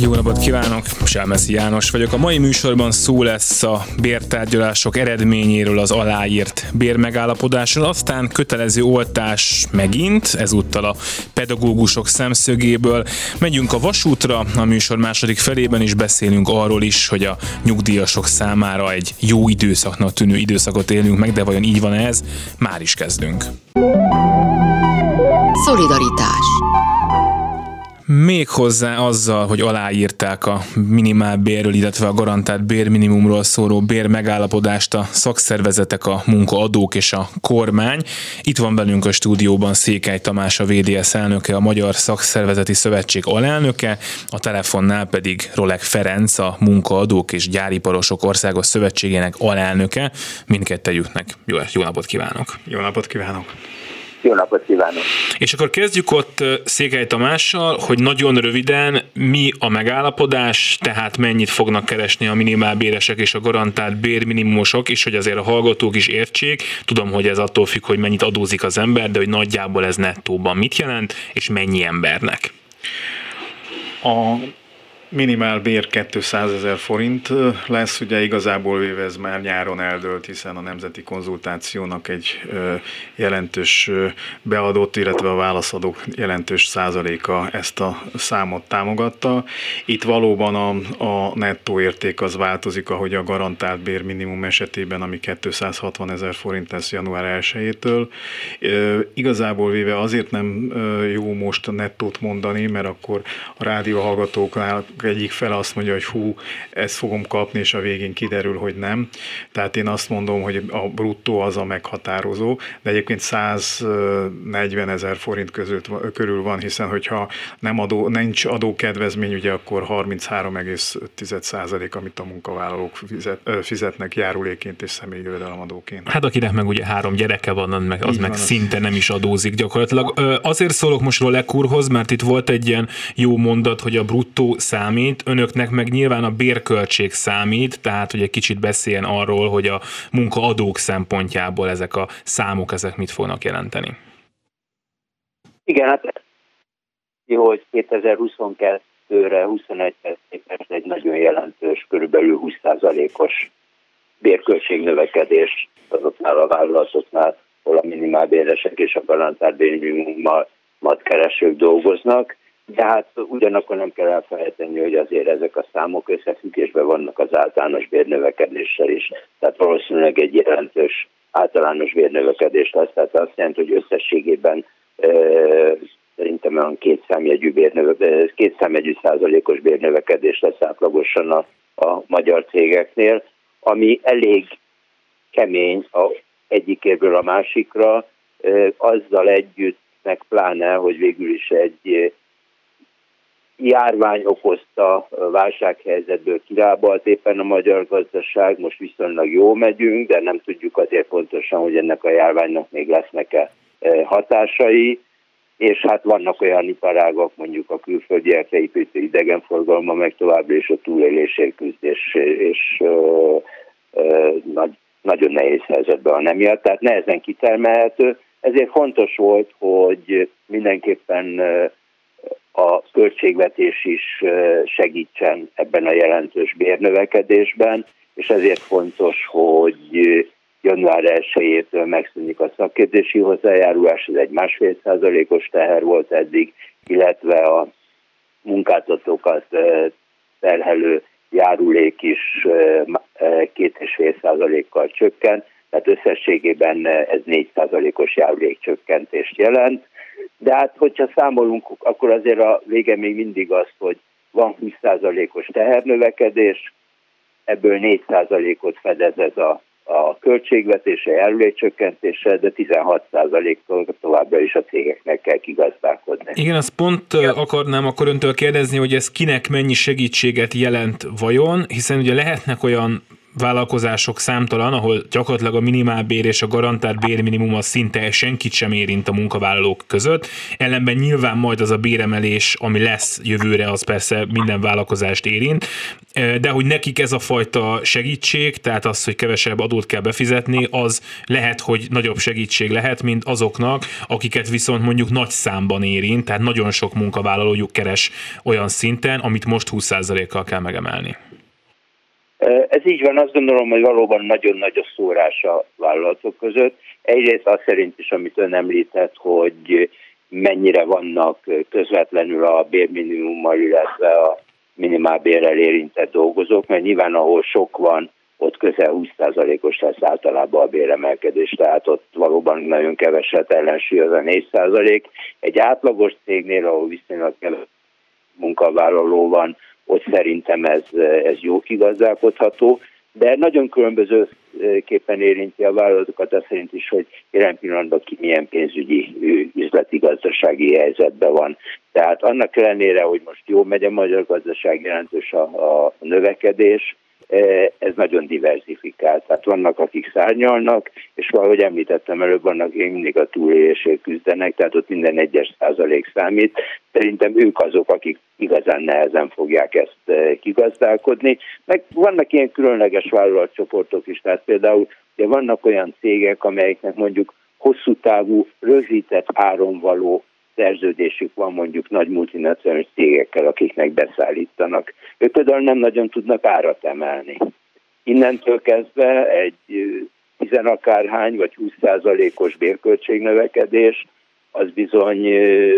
Jó napot kívánok, Selmeszi János vagyok. A mai műsorban szó lesz a bértárgyalások eredményéről, az aláírt bérmegállapodásról, aztán kötelező oltás megint, ezúttal a pedagógusok szemszögéből. Megyünk a vasútra, a műsor második felében is beszélünk arról is, hogy a nyugdíjasok számára egy jó időszaknak tűnő időszakot élünk meg, de vajon így van ez? Már is kezdünk. Szolidaritás még hozzá azzal, hogy aláírták a minimálbérről, illetve a garantált bérminimumról szóló bérmegállapodást a szakszervezetek, a munkaadók és a kormány. Itt van velünk a stúdióban Székely Tamás, a VDS elnöke, a Magyar Szakszervezeti Szövetség alelnöke, a telefonnál pedig Rolek Ferenc, a Munkaadók és Gyáriparosok Országos Szövetségének alelnöke. Mindkettejüknek jó, jó napot kívánok! Jó napot kívánok! Jó napot kívánok! És akkor kezdjük ott Székely Tamással, hogy nagyon röviden mi a megállapodás, tehát mennyit fognak keresni a minimálbéresek és a garantált bérminimumosok, és hogy azért a hallgatók is értsék. Tudom, hogy ez attól függ, hogy mennyit adózik az ember, de hogy nagyjából ez nettóban mit jelent, és mennyi embernek. A minimál bér 200 ezer forint lesz, ugye igazából véve ez már nyáron eldőlt, hiszen a nemzeti konzultációnak egy jelentős beadott, illetve a válaszadók jelentős százaléka ezt a számot támogatta. Itt valóban a, a nettó érték az változik, ahogy a garantált bér minimum esetében, ami 260 ezer forint lesz január 1-től. Igazából véve azért nem jó most nettót mondani, mert akkor a rádióhallgatóknál egyik fele azt mondja, hogy hú, ezt fogom kapni, és a végén kiderül, hogy nem. Tehát én azt mondom, hogy a bruttó az a meghatározó, de egyébként 140 ezer forint között, körül van, hiszen hogyha nem adó, nincs adókedvezmény, ugye akkor 33,5 százalék, amit a munkavállalók fizet, fizetnek járuléként és személyi jövedelemadóként. Hát akinek meg ugye három gyereke van, az meg, az meg van, szinte nem is adózik gyakorlatilag. Azért szólok most Rolek úrhoz, mert itt volt egy ilyen jó mondat, hogy a bruttó szám számít, önöknek meg nyilván a bérköltség számít, tehát hogy egy kicsit beszéljen arról, hogy a munkaadók szempontjából ezek a számok, ezek mit fognak jelenteni. Igen, hát hogy 2022-re, 21-re képest egy nagyon jelentős, körülbelül 20%-os bérköltségnövekedés azoknál a vállalatoknál, ahol a minimálbéresek és a garantált bérminimumot keresők dolgoznak de hát ugyanakkor nem kell elfelejteni, hogy azért ezek a számok összefüggésben vannak az általános bérnövekedéssel is. Tehát valószínűleg egy jelentős általános bérnövekedés lesz. Tehát azt jelenti, hogy összességében e, szerintem olyan két számjegyű, bérnöve, két számjegyű százalékos bérnövekedés lesz átlagosan a, a magyar cégeknél, ami elég kemény a egyik évről a másikra, e, azzal együtt, meg pláne, hogy végül is egy járvány okozta válsághelyzetből kirábalt éppen a magyar gazdaság, most viszonylag jól megyünk, de nem tudjuk azért pontosan, hogy ennek a járványnak még lesznek-e e, hatásai, és hát vannak olyan iparágok, mondjuk a külföldi építő idegenforgalma, meg továbbra is a túlélésért küzdés, és ö, ö, nagy, nagyon nehéz helyzetben a nemiatt, tehát nehezen kitermelhető. Ezért fontos volt, hogy mindenképpen a költségvetés is segítsen ebben a jelentős bérnövekedésben, és ezért fontos, hogy január 1-től megszűnik a szakképzési hozzájárulás, ez egy másfél százalékos teher volt eddig, illetve a munkáltatókat terhelő járulék is két és fél százalékkal csökken, tehát összességében ez 4 százalékos járulékcsökkentést jelent de hát, hogyha számolunk, akkor azért a vége még mindig az, hogy van 20%-os tehernövekedés, ebből 4%-ot fedez ez a, a költségvetése, járulékcsökkentése, de 16%-tól továbbra is a cégeknek kell kigazdálkodni. Igen, azt pont akarnám akkor öntől kérdezni, hogy ez kinek mennyi segítséget jelent vajon, hiszen ugye lehetnek olyan vállalkozások számtalan, ahol gyakorlatilag a minimálbér és a garantált bérminimum az szinte senkit sem érint a munkavállalók között. Ellenben nyilván majd az a béremelés, ami lesz jövőre, az persze minden vállalkozást érint, de hogy nekik ez a fajta segítség, tehát az, hogy kevesebb adót kell befizetni, az lehet, hogy nagyobb segítség lehet, mint azoknak, akiket viszont mondjuk nagy számban érint, tehát nagyon sok munkavállalójuk keres olyan szinten, amit most 20%-kal kell megemelni. Ez így van, azt gondolom, hogy valóban nagyon nagy a szórás a vállalatok között. Egyrészt az szerint is, amit ön említett, hogy mennyire vannak közvetlenül a bérminimummal, illetve a minimálbérrel érintett dolgozók, mert nyilván ahol sok van, ott közel 20%-os lesz általában a béremelkedés, tehát ott valóban nagyon keveset ellensúlyoz a 4%. Egy átlagos cégnél, ahol viszonylag kevés munkavállaló van, ott szerintem ez, ez jó kigazdálkodható, de nagyon különbözőképpen érinti a vállalatokat, az szerint is, hogy jelen pillanatban ki milyen pénzügyi üzleti gazdasági helyzetben van. Tehát annak ellenére, hogy most jó megy a magyar gazdaság, jelentős a, a növekedés, ez nagyon diversifikált. Tehát vannak, akik szárnyalnak, és valahogy említettem előbb, vannak, akik mindig a túlélésért küzdenek, tehát ott minden egyes százalék számít. Szerintem ők azok, akik igazán nehezen fogják ezt e, kigazdálkodni. Meg vannak ilyen különleges vállalatcsoportok is, tehát például ugye vannak olyan cégek, amelyeknek mondjuk hosszú távú, rögzített áron való szerződésük van mondjuk nagy multinacionális cégekkel, akiknek beszállítanak. Ők például nem nagyon tudnak árat emelni. Innentől kezdve egy tizenakárhány vagy 20 százalékos bérköltségnövekedés az bizony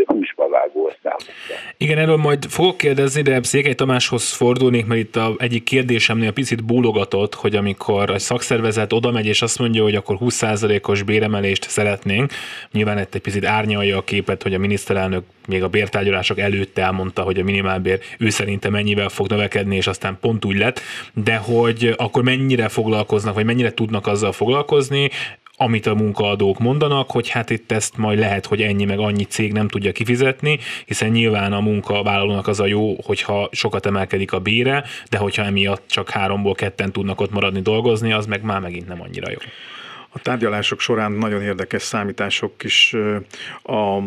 húsba vágó számukra. Igen, erről majd fogok kérdezni, de Székely Tamáshoz fordulnék, mert itt a egyik kérdésemnél picit búlogatott, hogy amikor egy szakszervezet oda megy és azt mondja, hogy akkor 20%-os béremelést szeretnénk, nyilván egy picit árnyalja a képet, hogy a miniszterelnök még a bértárgyalások előtt elmondta, hogy a minimálbér ő szerinte mennyivel fog növekedni, és aztán pont úgy lett, de hogy akkor mennyire foglalkoznak, vagy mennyire tudnak azzal foglalkozni, amit a munkaadók mondanak, hogy hát itt ezt majd lehet, hogy ennyi meg annyi cég nem tudja kifizetni, hiszen nyilván a munkavállalónak az a jó, hogyha sokat emelkedik a bére, de hogyha emiatt csak háromból ketten tudnak ott maradni dolgozni, az meg már megint nem annyira jó. A tárgyalások során nagyon érdekes számítások is a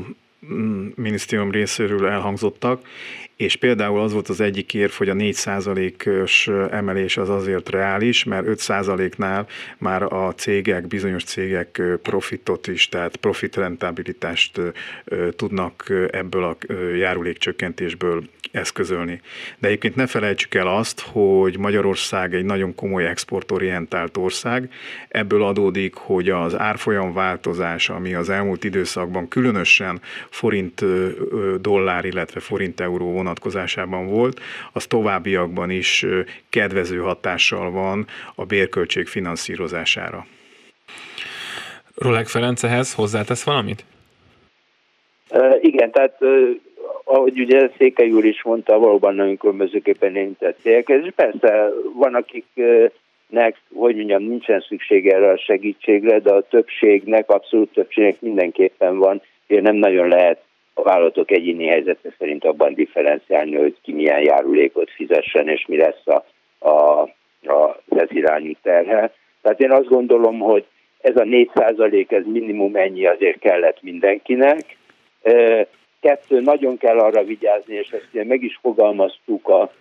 mm, minisztérium részéről elhangzottak, és például az volt az egyik érv, hogy a 4%-os emelés az azért reális, mert 5%-nál már a cégek, bizonyos cégek profitot is, tehát profit rentabilitást tudnak ebből a járulékcsökkentésből eszközölni. De egyébként ne felejtsük el azt, hogy Magyarország egy nagyon komoly exportorientált ország. Ebből adódik, hogy az árfolyam változás, ami az elmúlt időszakban különösen forint dollár, illetve forint euró vonatkozásában volt, az továbbiakban is kedvező hatással van a bérköltség finanszírozására. Rolek Ferenc ehhez hozzátesz valamit? Igen, tehát ahogy ugye Székely úr is mondta, valóban nagyon különbözőképpen érintett cégek. És persze van, akiknek, hogy mondjam, nincsen szükség erre a segítségre, de a többségnek, abszolút többségnek mindenképpen van, és nem nagyon lehet a vállalatok egyéni helyzete szerint abban differenciálni, hogy ki milyen járulékot fizessen, és mi lesz a, a, a, az irányú terhe. Tehát én azt gondolom, hogy ez a 4% ez minimum ennyi azért kellett mindenkinek. Kettő, nagyon kell arra vigyázni, és ezt meg is fogalmaztuk a,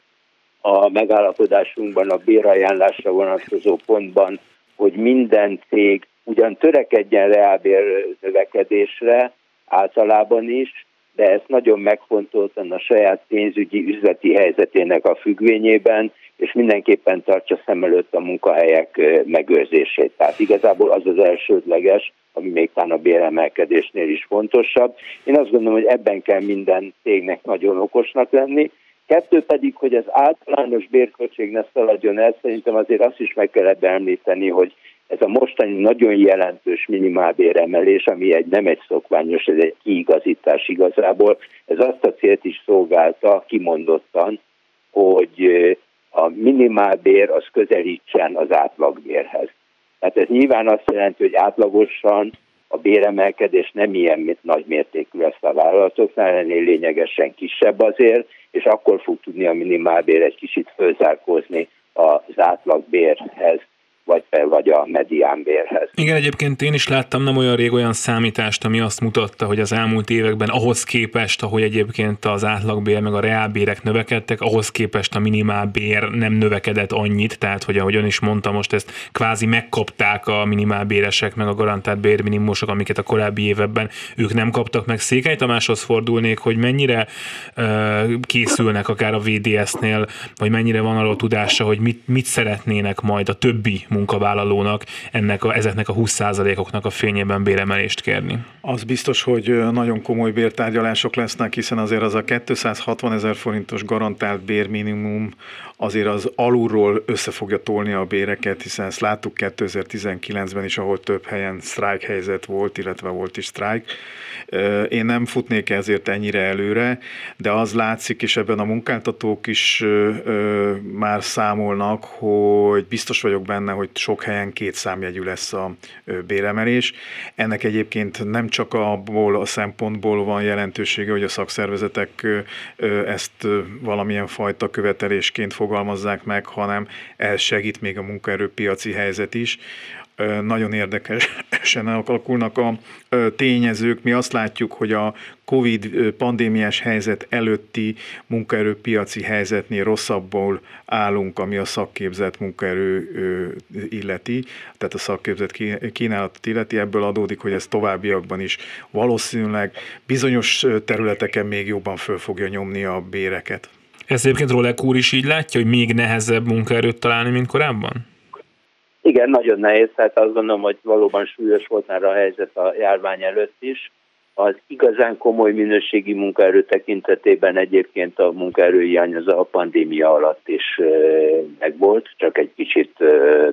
a megállapodásunkban, a bérajánlásra vonatkozó pontban, hogy minden cég ugyan törekedjen reálbér növekedésre, általában is, de ezt nagyon megfontoltan a saját pénzügyi üzleti helyzetének a függvényében, és mindenképpen tartsa szem előtt a munkahelyek megőrzését. Tehát igazából az az elsődleges, ami még talán a béremelkedésnél is fontosabb. Én azt gondolom, hogy ebben kell minden cégnek nagyon okosnak lenni. Kettő pedig, hogy az általános bérköltség ne szaladjon el, szerintem azért azt is meg kell említeni, hogy ez a mostani nagyon jelentős minimálbéremelés, ami egy nem egy szokványos, ez egy kiigazítás igazából, ez azt a célt is szolgálta kimondottan, hogy a minimálbér az közelítsen az átlagbérhez. Tehát ez nyilván azt jelenti, hogy átlagosan a béremelkedés nem ilyen nagy mértékű lesz a vállalatoknál, ennél lényegesen kisebb azért, és akkor fog tudni a minimálbér egy kicsit fölzárkózni az átlagbérhez vagy, vagy a mediánbérhez. Igen, egyébként én is láttam nem olyan rég olyan számítást, ami azt mutatta, hogy az elmúlt években ahhoz képest, ahogy egyébként az átlagbér meg a reálbérek növekedtek, ahhoz képest a minimálbér nem növekedett annyit, tehát hogy ahogy ön is mondta, most ezt kvázi megkapták a minimálbéresek, meg a garantált bérminimumosok, amiket a korábbi években ők nem kaptak meg. Székely Tamáshoz fordulnék, hogy mennyire uh, készülnek akár a VDS-nél, vagy mennyire van arról tudása, hogy mit, mit szeretnének majd a többi munkavállalónak ennek a, ezeknek a 20%-oknak a fényében béremelést kérni? Az biztos, hogy nagyon komoly bértárgyalások lesznek, hiszen azért az a 260 ezer forintos garantált bérminimum azért az alulról össze fogja tolni a béreket, hiszen ezt láttuk 2019-ben is, ahol több helyen sztrájk helyzet volt, illetve volt is sztrájk. Én nem futnék ezért ennyire előre, de az látszik, és ebben a munkáltatók is már számolnak, hogy biztos vagyok benne, hogy sok helyen két számjegyű lesz a béremelés. Ennek egyébként nem csak abból a szempontból van jelentősége, hogy a szakszervezetek ezt valamilyen fajta követelésként fogalmazzák meg, hanem ez segít még a munkaerőpiaci helyzet is nagyon érdekesen alakulnak a tényezők. Mi azt látjuk, hogy a Covid pandémiás helyzet előtti munkaerőpiaci helyzetnél rosszabbul állunk, ami a szakképzett munkaerő illeti, tehát a szakképzett kínálatot illeti. Ebből adódik, hogy ez továbbiakban is valószínűleg bizonyos területeken még jobban föl fogja nyomni a béreket. Ez egyébként Rolek úr is így látja, hogy még nehezebb munkaerőt találni, mint korábban? Igen, nagyon nehéz, hát azt gondolom, hogy valóban súlyos volt már a helyzet a járvány előtt is. Az igazán komoly minőségi munkaerő tekintetében egyébként a munkaerőhiány az a pandémia alatt is megvolt, csak egy kicsit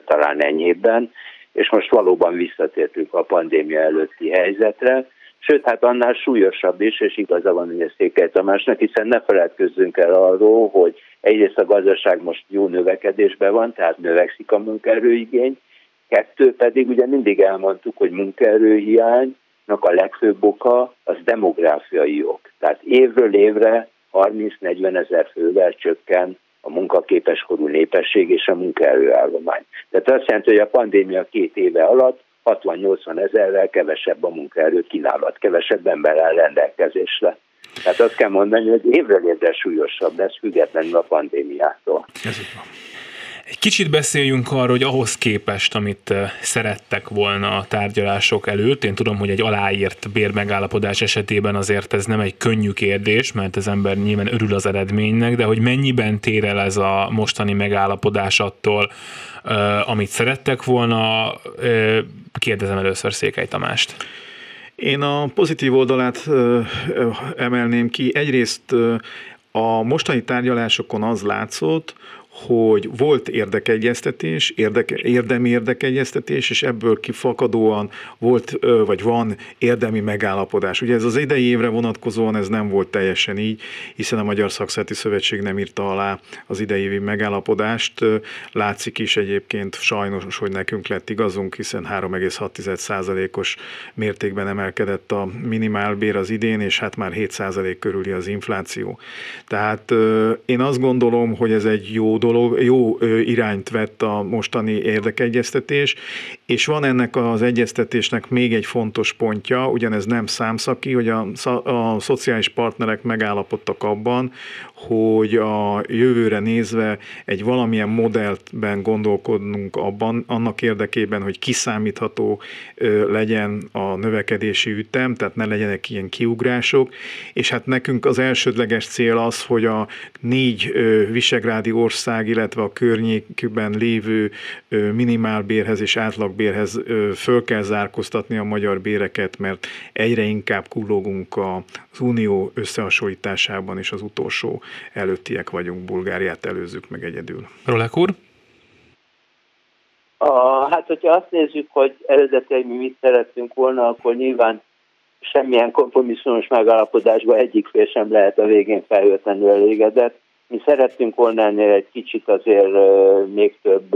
talán enyhébben, és most valóban visszatértünk a pandémia előtti helyzetre sőt, hát annál súlyosabb is, és igaza van ugye Székely Tamásnak, hiszen ne feledkezzünk el arról, hogy egyrészt a gazdaság most jó növekedésben van, tehát növekszik a munkaerőigény, kettő pedig ugye mindig elmondtuk, hogy munkaerőhiánynak a legfőbb oka az demográfiai ok. Tehát évről évre 30-40 ezer fővel csökken a munkaképes korú népesség és a munkaerőállomány. Tehát azt jelenti, hogy a pandémia két éve alatt 60-80 ezerrel kevesebb a munkaerő kínálat, kevesebb ember áll rendelkezésre. Tehát azt kell mondani, hogy évről évre súlyosabb lesz, függetlenül a pandémiától. Egy kicsit beszéljünk arról, hogy ahhoz képest, amit eh, szerettek volna a tárgyalások előtt, én tudom, hogy egy aláírt bérmegállapodás esetében azért ez nem egy könnyű kérdés, mert az ember nyilván örül az eredménynek, de hogy mennyiben tér el ez a mostani megállapodás attól, eh, amit szerettek volna, eh, kérdezem először Székely Tamást. Én a pozitív oldalát emelném ki. Egyrészt a mostani tárgyalásokon az látszott, hogy volt érdekegyeztetés, érdeke, érdemi érdekegyeztetés, és ebből kifakadóan volt, vagy van érdemi megállapodás. Ugye ez az idei évre vonatkozóan ez nem volt teljesen így, hiszen a Magyar Szakszerti Szövetség nem írta alá az idei megállapodást. Látszik is egyébként sajnos, hogy nekünk lett igazunk, hiszen 3,6%-os mértékben emelkedett a minimálbér az idén, és hát már 7% körüli az infláció. Tehát én azt gondolom, hogy ez egy jó dolog, dolog, jó irányt vett a mostani érdekegyeztetés, és van ennek az egyeztetésnek még egy fontos pontja, ugyanez nem számszaki, hogy a, a szociális partnerek megállapodtak abban, hogy a jövőre nézve egy valamilyen modellben gondolkodnunk abban, annak érdekében, hogy kiszámítható legyen a növekedési ütem, tehát ne legyenek ilyen kiugrások, és hát nekünk az elsődleges cél az, hogy a négy visegrádi ország, illetve a környékben lévő minimálbérhez és átlagbérhez föl kell zárkóztatni a magyar béreket, mert egyre inkább kullogunk az unió összehasonlításában, és az utolsó előttiek vagyunk, Bulgáriát előzzük meg egyedül. Rolek úr? A, hát, hogyha azt nézzük, hogy eredetileg mi mit szerettünk volna, akkor nyilván semmilyen kompromisszumos megállapodásban egyik fél sem lehet a végén felhőtlenül elégedett. Mi szerettünk volna ennél egy kicsit azért még több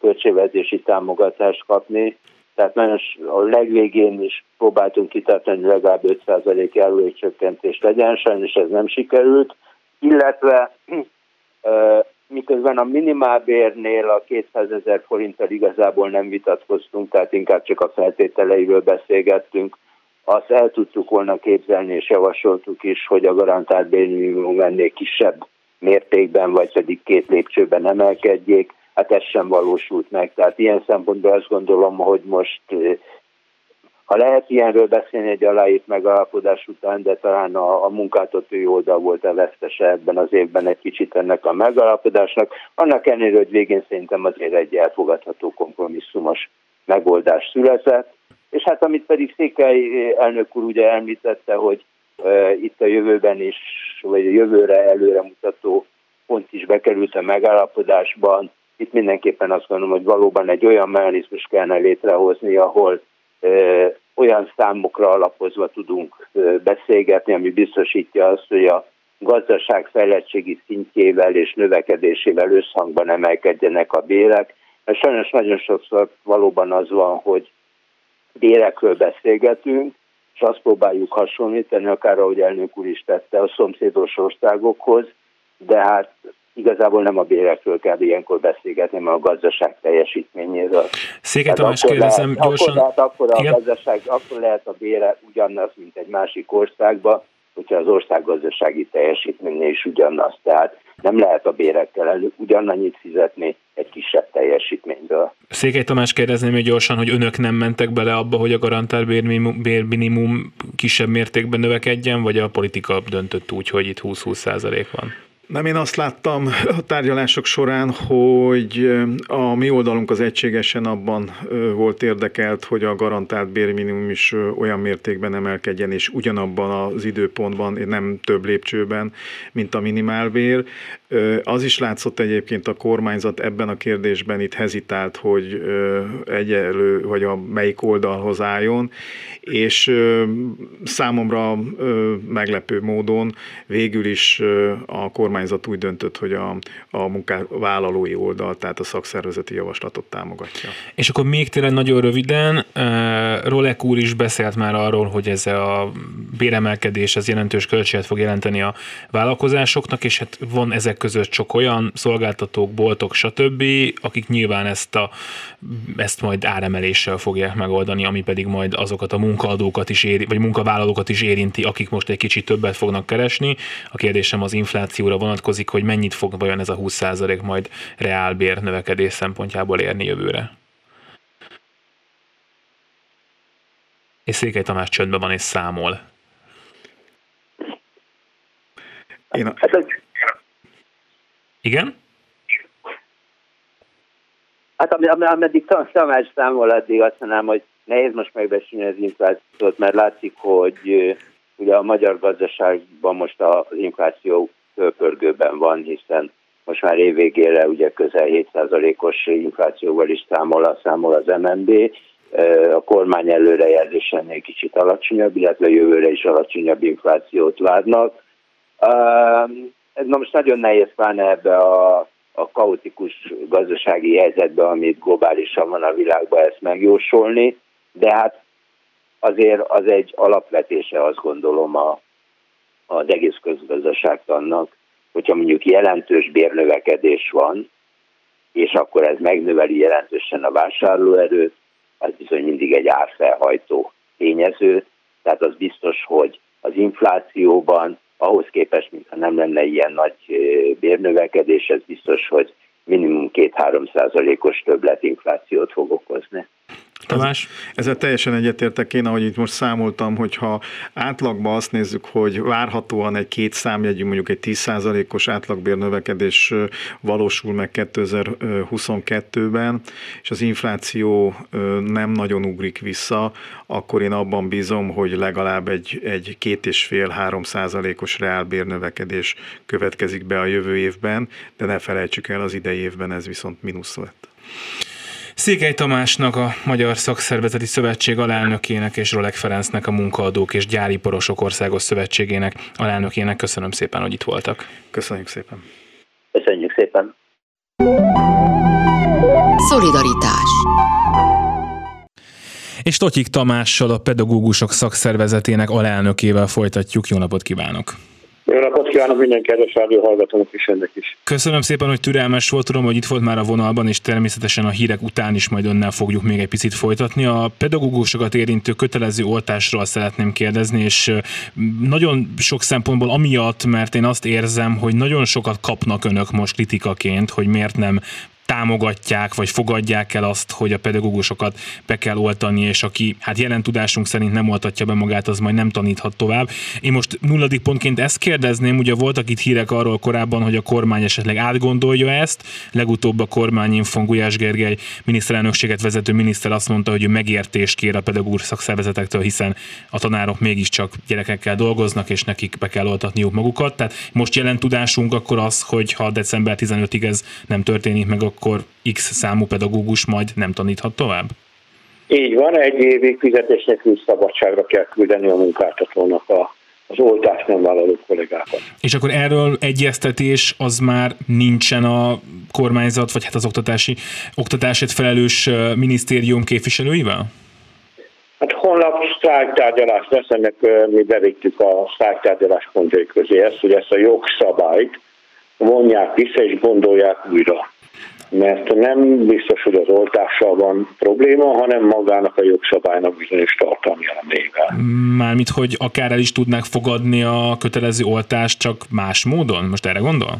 költségvetési támogatást kapni, tehát nagyon a legvégén is próbáltunk kitartani, legalább 5% járulékcsökkentést legyen, sajnos ez nem sikerült, illetve miközben a minimálbérnél a 200 ezer forinttal igazából nem vitatkoztunk, tehát inkább csak a feltételeiről beszélgettünk. Azt el tudtuk volna képzelni, és javasoltuk is, hogy a garantált bérminimum ennél kisebb mértékben, vagy pedig két lépcsőben emelkedjék. Hát ez sem valósult meg. Tehát ilyen szempontból azt gondolom, hogy most ha lehet ilyenről beszélni egy aláírt megalapodás után, de talán a, a munkáltatói oldal volt a vesztese ebben az évben egy kicsit ennek a megalapodásnak. Annak ellenére, hogy végén szerintem azért egy elfogadható kompromisszumos megoldás született. És hát amit pedig Székely elnök úr ugye említette, hogy e, itt a jövőben is, vagy a jövőre előre mutató pont is bekerült a megállapodásban. Itt mindenképpen azt gondolom, hogy valóban egy olyan mechanizmus kellene létrehozni, ahol olyan számokra alapozva tudunk beszélgetni, ami biztosítja azt, hogy a gazdaság fejlettségi szintjével és növekedésével összhangban emelkedjenek a bérek. Mert sajnos nagyon sokszor valóban az van, hogy bérekről beszélgetünk, és azt próbáljuk hasonlítani, akár ahogy elnök úr is tette, a szomszédos országokhoz, de hát igazából nem a bérekről kell ilyenkor beszélgetni, hanem a gazdaság teljesítményéről. Székely Tamás kérdezem lehet, gyorsan. Akkor lehet, akkor a gazdaság, akkor lehet a bére ugyanaz, mint egy másik országban, hogyha az ország gazdasági teljesítménye is ugyanaz. Tehát nem lehet a bérekkel elő ugyanannyit fizetni egy kisebb teljesítményből. Székely Tamás kérdezném még gyorsan, hogy önök nem mentek bele abba, hogy a garantált bérminimum kisebb mértékben növekedjen, vagy a politika döntött úgy, hogy itt 20-20 százalék van? Nem, én azt láttam a tárgyalások során, hogy a mi oldalunk az egységesen abban volt érdekelt, hogy a garantált bérminimum is olyan mértékben emelkedjen, és ugyanabban az időpontban, nem több lépcsőben, mint a minimálbér. Az is látszott egyébként a kormányzat ebben a kérdésben itt hezitált, hogy egyelő, vagy a melyik oldalhoz álljon, és számomra meglepő módon végül is a kormányzat úgy döntött, hogy a, a munkavállalói oldal, tehát a szakszervezeti javaslatot támogatja. És akkor még tényleg nagyon röviden, Rolek úr is beszélt már arról, hogy ez a béremelkedés az jelentős költséget fog jelenteni a vállalkozásoknak, és hát van ezek között sok olyan szolgáltatók, boltok, stb., akik nyilván ezt, a, ezt majd áremeléssel fogják megoldani, ami pedig majd azokat a munkaadókat is éri, vagy munkavállalókat is érinti, akik most egy kicsit többet fognak keresni. A kérdésem az inflációra vonatkozik, hogy mennyit fog vajon ez a 20% majd reálbér növekedés szempontjából érni jövőre. És Székely Tamás csöndben van és számol. Én a... hát, igen? Hát am, ameddig Tamás számol, addig azt mondanám, hogy nehéz most megbesülni az inflációt, mert látszik, hogy ugye a magyar gazdaságban most az infláció fölpörgőben van, hiszen most már évvégére ugye közel 7%-os inflációval is számol, a számol az MNB. A kormány előrejelzés ennél kicsit alacsonyabb, illetve jövőre is alacsonyabb inflációt várnak. Na most nagyon nehéz pláne ebbe a, a kaotikus gazdasági helyzetbe, amit globálisan van a világban ezt megjósolni, de hát azért az egy alapvetése azt gondolom a, az egész közgazdaságtannak, hogyha mondjuk jelentős bérnövekedés van, és akkor ez megnöveli jelentősen a vásárlóerőt, az bizony mindig egy árfelhajtó tényező, tehát az biztos, hogy az inflációban ahhoz képest, mintha nem lenne ilyen nagy bérnövekedés, ez biztos, hogy minimum 2-3 százalékos többletinflációt fog okozni. Tamás? Ezzel teljesen egyetértek én, ahogy itt most számoltam, hogyha átlagban azt nézzük, hogy várhatóan egy két számjegyű, mondjuk egy 10%-os átlagbérnövekedés valósul meg 2022-ben, és az infláció nem nagyon ugrik vissza, akkor én abban bízom, hogy legalább egy, egy két és fél, három százalékos reálbérnövekedés következik be a jövő évben, de ne felejtsük el, az idei évben ez viszont mínusz lett. Székely Tamásnak, a Magyar Szakszervezeti Szövetség alelnökének és Rolek Ferencnek, a Munkaadók és Gyári Porosok Országos Szövetségének alelnökének köszönöm szépen, hogy itt voltak. Köszönjük szépen. Köszönjük szépen. Szolidaritás és Totyik Tamással, a Pedagógusok Szakszervezetének alelnökével folytatjuk. Jó napot kívánok! Jó napot kívánok minden kedves hallgatónak is ennek is. Köszönöm szépen, hogy türelmes volt, tudom, hogy itt volt már a vonalban, és természetesen a hírek után is majd önnel fogjuk még egy picit folytatni. A pedagógusokat érintő kötelező oltásról szeretném kérdezni, és nagyon sok szempontból amiatt, mert én azt érzem, hogy nagyon sokat kapnak önök most kritikaként, hogy miért nem támogatják, vagy fogadják el azt, hogy a pedagógusokat be kell oltani, és aki hát jelen tudásunk szerint nem oltatja be magát, az majd nem taníthat tovább. Én most nulladik pontként ezt kérdezném, ugye voltak itt hírek arról korábban, hogy a kormány esetleg átgondolja ezt, legutóbb a kormányinfon Gulyás Gergely miniszterelnökséget vezető miniszter azt mondta, hogy ő megértést kér a pedagógus szakszervezetektől, hiszen a tanárok mégiscsak gyerekekkel dolgoznak, és nekik be kell oltatniuk magukat. Tehát most jelen tudásunk akkor az, hogy ha december 15-ig ez nem történik meg, akkor X számú pedagógus majd nem taníthat tovább? Így van, egy évig fizetés nélkül szabadságra kell küldeni a munkáltatónak a, az oltást nem vállaló kollégákat. És akkor erről egyeztetés az már nincsen a kormányzat, vagy hát az oktatási, oktatásért felelős minisztérium képviselőivel? Hát holnap sztrájktárgyalás lesz, ennek mi bevittük a sztrájktárgyalás pontjai közé ezt, hogy ezt a jogszabályt vonják vissza és gondolják újra mert nem biztos, hogy az oltással van probléma, hanem magának a jogszabálynak bizonyos tartalmi elemével. Mármint, hogy akár el is tudnák fogadni a kötelező oltást, csak más módon? Most erre gondol?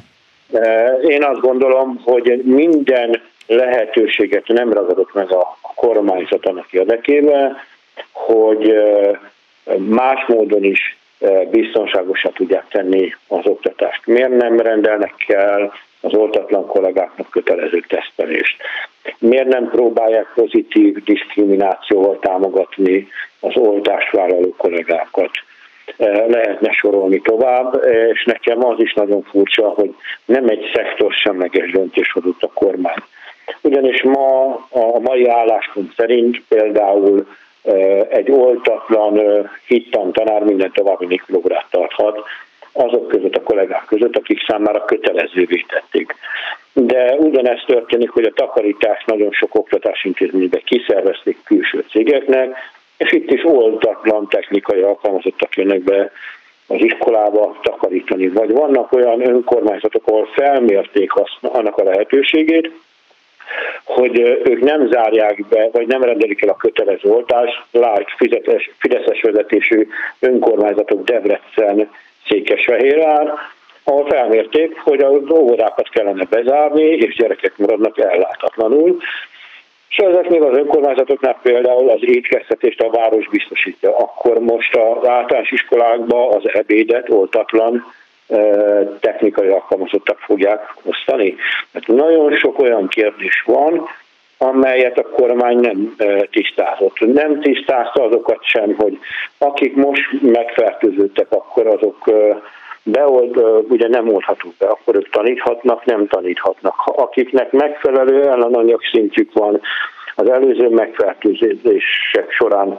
Én azt gondolom, hogy minden lehetőséget nem ragadott meg a kormányzat annak érdekében, hogy más módon is biztonságosan tudják tenni az oktatást. Miért nem rendelnek kell az oltatlan kollégáknak kötelező tesztelést. Miért nem próbálják pozitív diszkriminációval támogatni az oltást vállaló kollégákat? Eh, lehetne sorolni tovább, eh, és nekem az is nagyon furcsa, hogy nem egy szektor semleges döntés hozott a kormány. Ugyanis ma a mai álláspont szerint például eh, egy oltatlan hittan tanár minden további mikrográt tarthat, azok között, a kollégák között, akik számára kötelezővé tették. De ugyanezt történik, hogy a takarítást nagyon sok oktatási intézményben kiszervezték külső cégeknek, és itt is oldatlan technikai alkalmazottak jönnek be az iskolába takarítani. Vagy vannak olyan önkormányzatok, ahol felmérték azt, annak a lehetőségét, hogy ők nem zárják be, vagy nem rendelik el a kötelező oltást, lásd Fideszes vezetésű önkormányzatok Debrecen, Székesfehérvár, ahol felmérték, hogy a óvodákat kellene bezárni, és gyerekek maradnak ellátatlanul, és ezek még az önkormányzatoknál például az étkeztetést a város biztosítja. Akkor most az általános iskolákban az ebédet oltatlan technikai alkalmazottak fogják osztani. Mert nagyon sok olyan kérdés van, amelyet a kormány nem tisztázott. Nem tisztázta azokat sem, hogy akik most megfertőződtek, akkor azok beold, ugye nem oldhatók be, akkor ők taníthatnak, nem taníthatnak. Akiknek megfelelő ellenanyag szintjük van, az előző megfertőzések során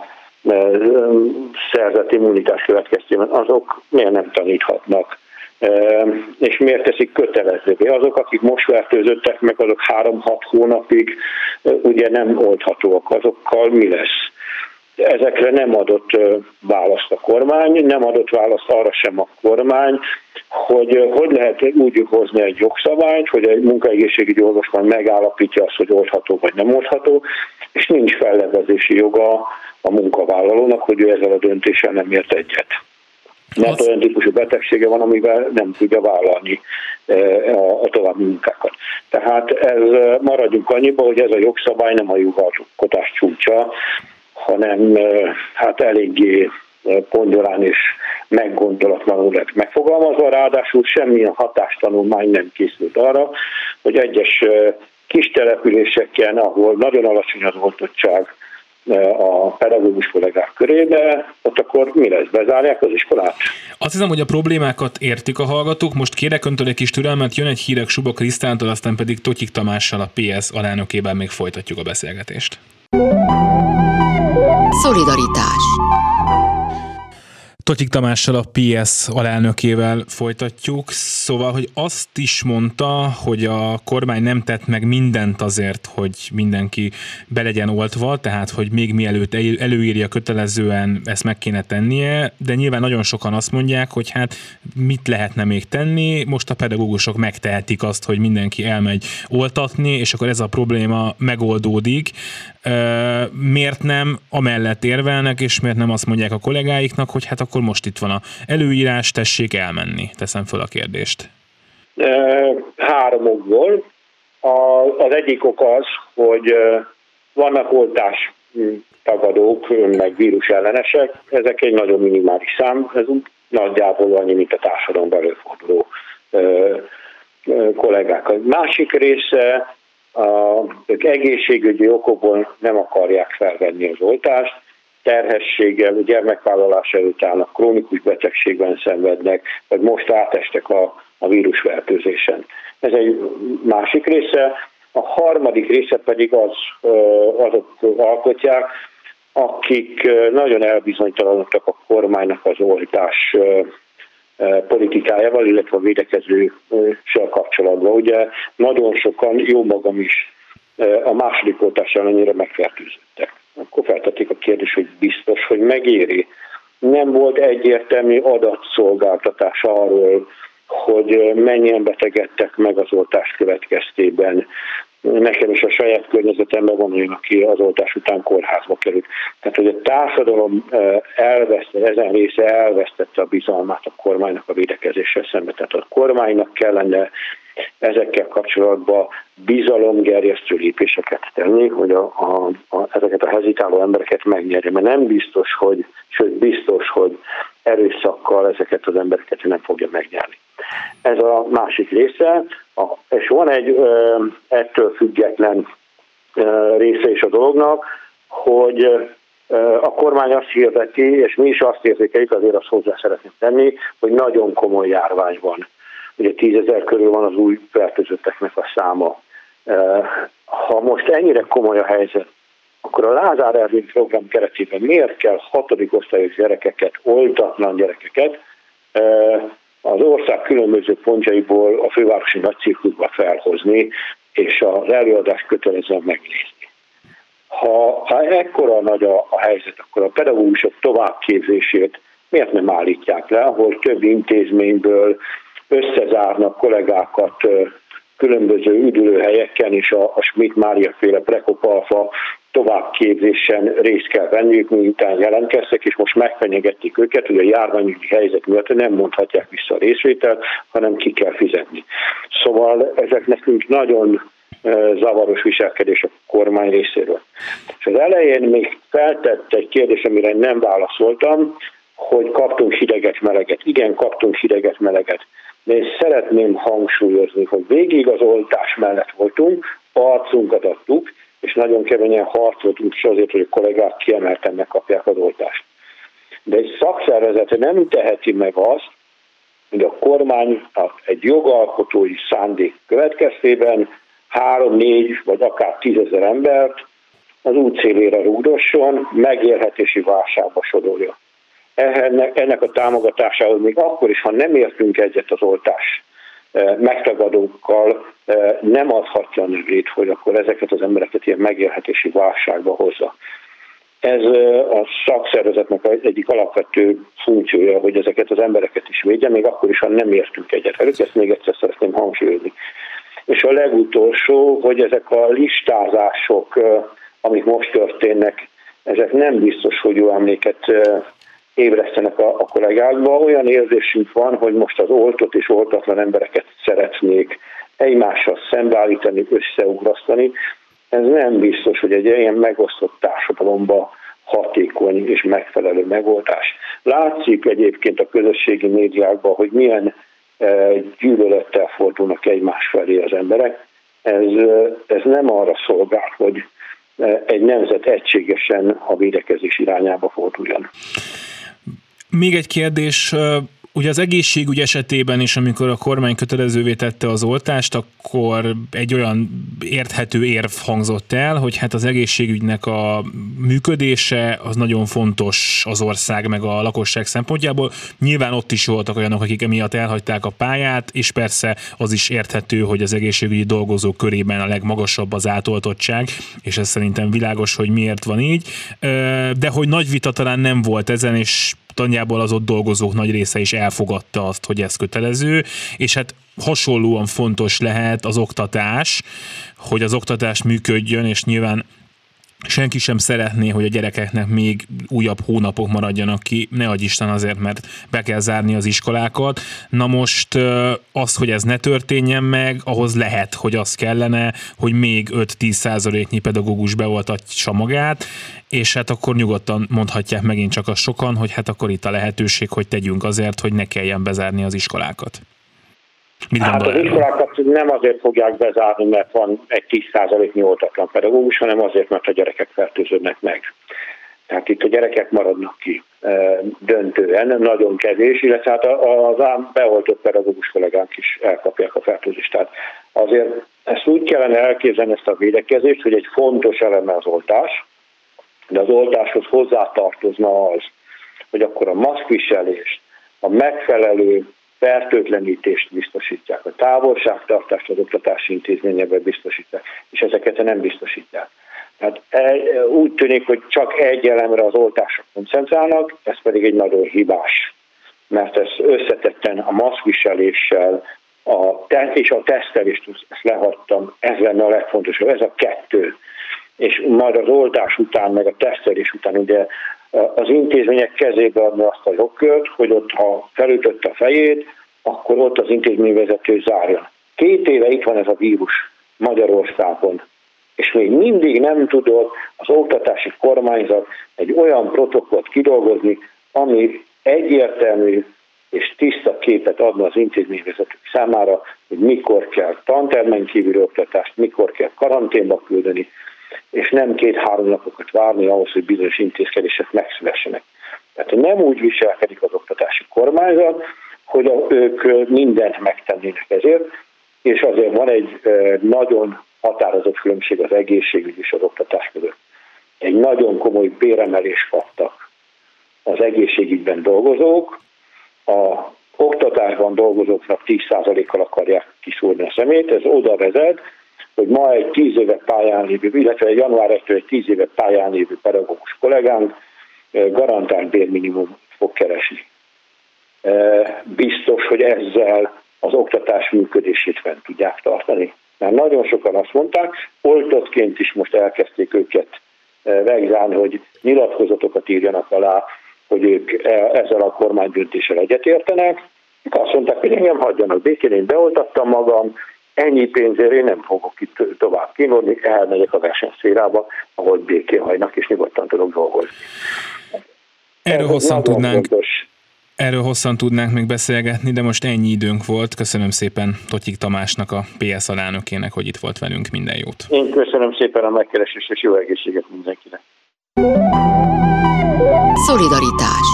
szerzett immunitás következtében, azok miért nem taníthatnak? És miért teszik kötelezővé. Azok, akik most fertőzöttek meg, azok három-hat hónapig ugye nem oldhatóak, azokkal mi lesz? Ezekre nem adott választ a kormány, nem adott választ arra sem a kormány, hogy hogy lehet úgy hozni egy jogszabályt, hogy egy munkaegészségügyi orvosban megállapítja azt, hogy oldható vagy nem oldható, és nincs fellevezési joga a munkavállalónak, hogy ő ezzel a döntéssel nem ért egyet mert az... olyan típusú betegsége van, amivel nem tudja vállalni e, a, a további munkákat. Tehát ez e, maradjunk annyiba, hogy ez a jogszabály nem a jogalkotás csúcsa, hanem e, hát eléggé pongyolán és meggondolatlanul lett megfogalmazva, ráadásul semmilyen hatástanulmány nem készült arra, hogy egyes kis településeken, ahol nagyon alacsony az oltottság, a pedagógus kollégák körébe, ott akkor mi lesz, bezárják az iskolát? Azt hiszem, hogy a problémákat értik a hallgatók. Most kérek öntől egy kis türelmet, jön egy hírek Suba Krisztántól, aztán pedig Totyik Tamással a PS alelnökében még folytatjuk a beszélgetést. Szolidaritás Totyik Tamással, a PS alelnökével folytatjuk. Szóval, hogy azt is mondta, hogy a kormány nem tett meg mindent azért, hogy mindenki be legyen oltva, tehát, hogy még mielőtt előírja kötelezően ezt meg kéne tennie, de nyilván nagyon sokan azt mondják, hogy hát mit lehetne még tenni, most a pedagógusok megtehetik azt, hogy mindenki elmegy oltatni, és akkor ez a probléma megoldódik. Miért nem amellett érvelnek, és miért nem azt mondják a kollégáiknak, hogy hát akkor most itt van a előírás, tessék elmenni? Teszem föl a kérdést. Három okból. Az egyik ok az, hogy vannak oltás tagadók, meg vírus ellenesek, ezek egy nagyon minimális szám, ez nagyjából annyi, mint a társadalom előforduló kollégák. A másik része, a, ők egészségügyi okokból nem akarják felvenni az oltást, terhességgel, gyermekvállalás előtt állnak, krónikus betegségben szenvednek, vagy most átestek a, a vírusfertőzésen. Ez egy másik része. A harmadik része pedig az, azok alkotják, akik nagyon elbizonytalanodtak a kormánynak az oltás politikájával, illetve a védekezősel kapcsolatban. Ugye nagyon sokan, jó magam is, a második oltás ellenére megfertőzöttek. Akkor feltették a kérdést, hogy biztos, hogy megéri. Nem volt egyértelmű adatszolgáltatás arról, hogy mennyien betegedtek meg az oltás következtében, Nekem is a saját környezetemben van olyan, aki az oltás után kórházba került. Tehát, hogy a társadalom elvesztette, ezen része elvesztette a bizalmát a kormánynak a védekezéssel szemben. Tehát a kormánynak kellene ezekkel kapcsolatban bizalomgerjesztő lépéseket tenni, hogy a, a, a, ezeket a hezitáló embereket megnyerje. Mert nem biztos, hogy, sőt biztos, hogy erőszakkal ezeket az embereket nem fogja megnyerni. Ez a másik része, és van egy ettől független része is a dolognak, hogy a kormány azt hirdeti, és mi is azt érzékeljük, azért azt hozzá szeretném tenni, hogy nagyon komoly járvány van. Ugye tízezer körül van az új fertőzötteknek a száma. Ha most ennyire komoly a helyzet, akkor a Lázár Ervin program keretében miért kell hatodik osztályos gyerekeket, oltatlan gyerekeket az ország különböző pontjaiból a fővárosi nagycirkuszba felhozni, és az előadást kötelezően megnézni. Ha, ha ekkora nagy a, a helyzet, akkor a pedagógusok továbbképzését miért nem állítják le, ahol több intézményből összezárnak kollégákat különböző üdülőhelyeken, és a, a Schmidt Mária féle Prekopalfa továbbképzésen részt kell venniük, miután jelentkeztek, és most megfenyegették őket, hogy a járványügyi helyzet miatt nem mondhatják vissza a részvételt, hanem ki kell fizetni. Szóval ezek nekünk nagyon zavaros viselkedés a kormány részéről. És az elején még feltett egy kérdés, amire nem válaszoltam, hogy kaptunk hideget, meleget. Igen, kaptunk hideget, meleget. De én szeretném hangsúlyozni, hogy végig az oltás mellett voltunk, arcunkat adtuk, és nagyon keményen harcoltunk is azért, hogy a kollégák kiemelten megkapják az oltást. De egy szakszervezet nem teheti meg azt, hogy a kormány egy jogalkotói szándék következtében három, négy vagy akár tízezer embert az út szélére rúdosson, megélhetési válságba sodorja. Ennek, a támogatásához még akkor is, ha nem értünk egyet az oltás megtagadókkal nem adhatja nevét, hogy akkor ezeket az embereket ilyen megélhetési válságba hozza. Ez a szakszervezetnek egyik alapvető funkciója, hogy ezeket az embereket is védje, még akkor is, ha nem értünk egyet velük, ezt még egyszer szeretném hangsúlyozni. És a legutolsó, hogy ezek a listázások, amik most történnek, ezek nem biztos, hogy jó emléket ébresztenek a, a kollégákba. Olyan érzésünk van, hogy most az oltott és oltatlan embereket szeretnék egymással szembeállítani, összeugrasztani. Ez nem biztos, hogy egy ilyen megosztott társadalomba hatékony és megfelelő megoldás. Látszik egyébként a közösségi médiákban, hogy milyen e, gyűlölettel fordulnak egymás felé az emberek. Ez, e, ez nem arra szolgál, hogy e, egy nemzet egységesen a védekezés irányába forduljon. Még egy kérdés, Ugye az egészségügy esetében is, amikor a kormány kötelezővé tette az oltást, akkor egy olyan érthető érv hangzott el, hogy hát az egészségügynek a működése az nagyon fontos az ország meg a lakosság szempontjából. Nyilván ott is voltak olyanok, akik emiatt elhagyták a pályát, és persze az is érthető, hogy az egészségügyi dolgozók körében a legmagasabb az átoltottság, és ez szerintem világos, hogy miért van így. De hogy nagy vita talán nem volt ezen, és nagyjából az ott dolgozók nagy része is elfogadta azt, hogy ez kötelező, és hát hasonlóan fontos lehet az oktatás, hogy az oktatás működjön, és nyilván senki sem szeretné, hogy a gyerekeknek még újabb hónapok maradjanak ki, ne adj Isten azért, mert be kell zárni az iskolákat. Na most az, hogy ez ne történjen meg, ahhoz lehet, hogy az kellene, hogy még 5-10 százaléknyi pedagógus beoltatsa magát, és hát akkor nyugodtan mondhatják megint csak a sokan, hogy hát akkor itt a lehetőség, hogy tegyünk azért, hogy ne kelljen bezárni az iskolákat. Mit hát az iskolákat nem azért fogják bezárni, mert van egy 10%-nyi oltatlan pedagógus, hanem azért, mert a gyerekek fertőződnek meg. Tehát itt a gyerekek maradnak ki e, döntően, nagyon kevés, illetve hát az ám beoltott pedagógus kollégánk is elkapják a fertőzést. Tehát azért ezt úgy kellene elképzelni ezt a védekezést, hogy egy fontos eleme az oltás, de az oltáshoz hozzátartozna az, hogy akkor a maszkviselést, a megfelelő fertőtlenítést biztosítják, a távolságtartást az oktatási intézményekben biztosítják, és ezeket nem biztosítják. Tehát e, úgy tűnik, hogy csak egy elemre az oltások koncentrálnak, ez pedig egy nagyon hibás, mert ez összetetten a maszkviseléssel, a, és a tesztelést, ezt lehattam, ez lenne a legfontosabb, ez a kettő. És majd az oltás után, meg a tesztelés után ugye az intézmények kezébe adni azt a jogkört, hogy ott, ha felütött a fejét, akkor ott az intézményvezető zárjon. Két éve itt van ez a vírus Magyarországon, és még mindig nem tudott az oktatási kormányzat egy olyan protokollt kidolgozni, ami egyértelmű és tiszta képet adna az intézményvezetők számára, hogy mikor kell tantermen kívüli oktatást, mikor kell karanténba küldeni, és nem két-három napokat várni ahhoz, hogy bizonyos intézkedések megszülessenek. Tehát nem úgy viselkedik az oktatási kormányzat, hogy ők mindent megtennének ezért, és azért van egy nagyon határozott különbség az egészségügy és az oktatás között. Egy nagyon komoly béremelést kaptak az egészségügyben dolgozók, a oktatásban dolgozóknak 10%-kal akarják kiszúrni a szemét, ez oda vezet, hogy ma egy 10 éve pályán lévő, illetve január 1 egy 10 éve pályán lévő pedagógus kollégánk garantált bérminimum fog keresni. Biztos, hogy ezzel az oktatás működését fent tudják tartani. Mert nagyon sokan azt mondták, oltottként is most elkezdték őket vegzálni, hogy nyilatkozatokat írjanak alá, hogy ők ezzel a kormány döntéssel egyetértenek. Azt mondták, hogy engem hagyjanak békén, én beoltattam magam, ennyi pénzért én nem fogok itt tovább kínlódni, elmegyek a versenyszférába, ahol békén hagynak, és nyugodtan tudok dolgozni. Erről hosszan tudnánk, fontos. Erről hosszan tudnánk még beszélgetni, de most ennyi időnk volt. Köszönöm szépen Totyik Tamásnak, a PS alelnökének, hogy itt volt velünk. Minden jót. Én köszönöm szépen a megkeresést, és jó egészséget mindenkinek. Szolidaritás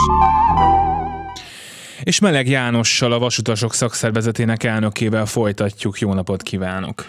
és Meleg Jánossal, a Vasutasok szakszervezetének elnökével folytatjuk. Jó napot kívánok!